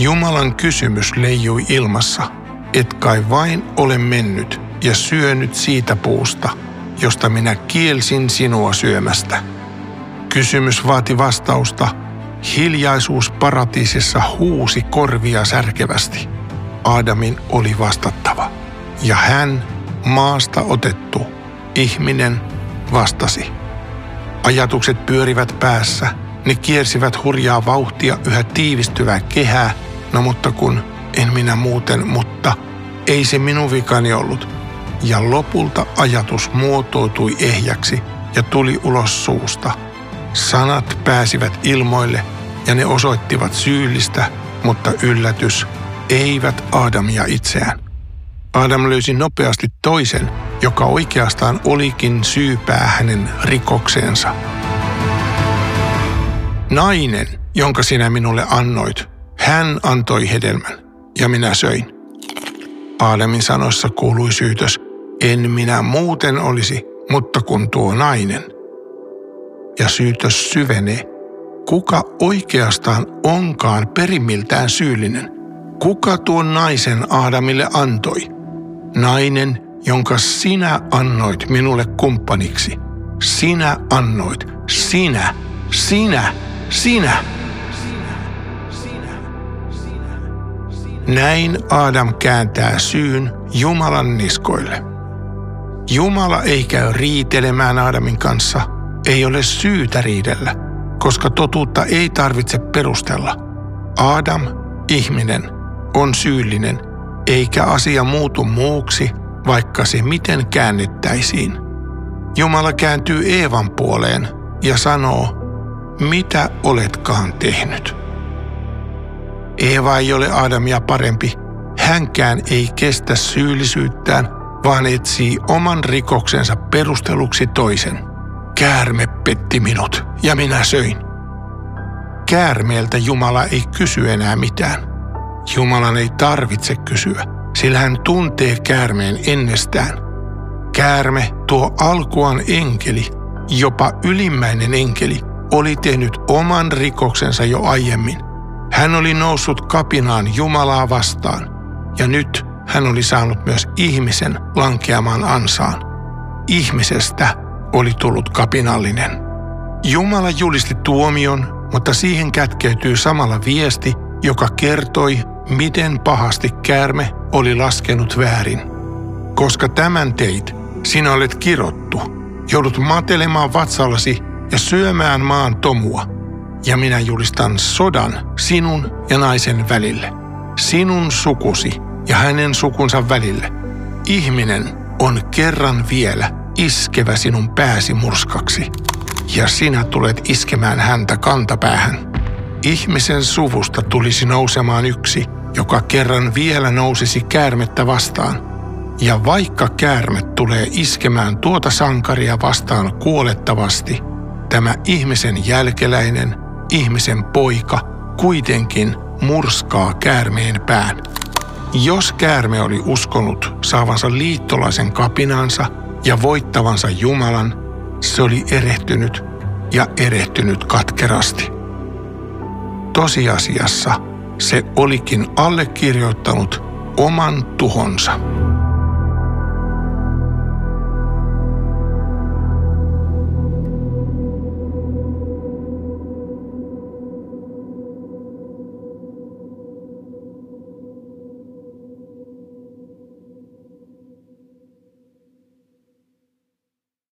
Jumalan kysymys leijui ilmassa, et kai vain ole mennyt ja syönyt siitä puusta, josta minä kielsin sinua syömästä. Kysymys vaati vastausta. Hiljaisuus paratiisissa huusi korvia särkevästi. Aadamin oli vastattava. Ja hän, maasta otettu, ihminen, vastasi. Ajatukset pyörivät päässä. Ne kiersivät hurjaa vauhtia yhä tiivistyvää kehää. No mutta kun, en minä muuten, mutta ei se minun vikani ollut. Ja lopulta ajatus muotoutui ehjäksi ja tuli ulos suusta. Sanat pääsivät ilmoille ja ne osoittivat syyllistä, mutta yllätys, eivät Adamia itseään. Adam löysi nopeasti toisen, joka oikeastaan olikin syypää hänen rikokseensa. Nainen, jonka sinä minulle annoit, hän antoi hedelmän ja minä söin. Aadamin sanoissa kuului syytös, en minä muuten olisi, mutta kun tuo nainen. Ja syytös syvenee. Kuka oikeastaan onkaan perimmiltään syyllinen? Kuka tuon naisen Aadamille antoi? Nainen, jonka sinä annoit minulle kumppaniksi. Sinä annoit. Sinä. Sinä. Sinä. Näin Adam kääntää syyn Jumalan niskoille. Jumala ei käy riitelemään Adamin kanssa. Ei ole syytä riidellä, koska totuutta ei tarvitse perustella. Adam, ihminen, on syyllinen, eikä asia muutu muuksi, vaikka se miten käännettäisiin. Jumala kääntyy Eevan puoleen ja sanoo, mitä oletkaan tehnyt? Eeva ei ole Adamia parempi. Hänkään ei kestä syyllisyyttään, vaan etsii oman rikoksensa perusteluksi toisen. Käärme petti minut ja minä söin. Käärmeeltä Jumala ei kysy enää mitään. Jumalan ei tarvitse kysyä, sillä hän tuntee käärmeen ennestään. Käärme, tuo alkuan enkeli, jopa ylimmäinen enkeli, oli tehnyt oman rikoksensa jo aiemmin. Hän oli noussut kapinaan Jumalaa vastaan, ja nyt hän oli saanut myös ihmisen lankeamaan ansaan. Ihmisestä oli tullut kapinallinen. Jumala julisti tuomion, mutta siihen kätkeytyy samalla viesti, joka kertoi, miten pahasti käärme oli laskenut väärin. Koska tämän teit, sinä olet kirottu, joudut matelemaan vatsallasi ja syömään maan tomua. Ja minä julistan sodan sinun ja naisen välille, sinun sukusi ja hänen sukunsa välille. Ihminen on kerran vielä iskevä sinun pääsi murskaksi, ja sinä tulet iskemään häntä kantapäähän. Ihmisen suvusta tulisi nousemaan yksi, joka kerran vielä nousisi käärmettä vastaan. Ja vaikka käärme tulee iskemään tuota sankaria vastaan kuolettavasti, tämä ihmisen jälkeläinen, ihmisen poika, kuitenkin murskaa käärmeen pään. Jos käärme oli uskonut saavansa liittolaisen kapinansa ja voittavansa Jumalan, se oli erehtynyt ja erehtynyt katkerasti. Tosiasiassa se olikin allekirjoittanut oman tuhonsa.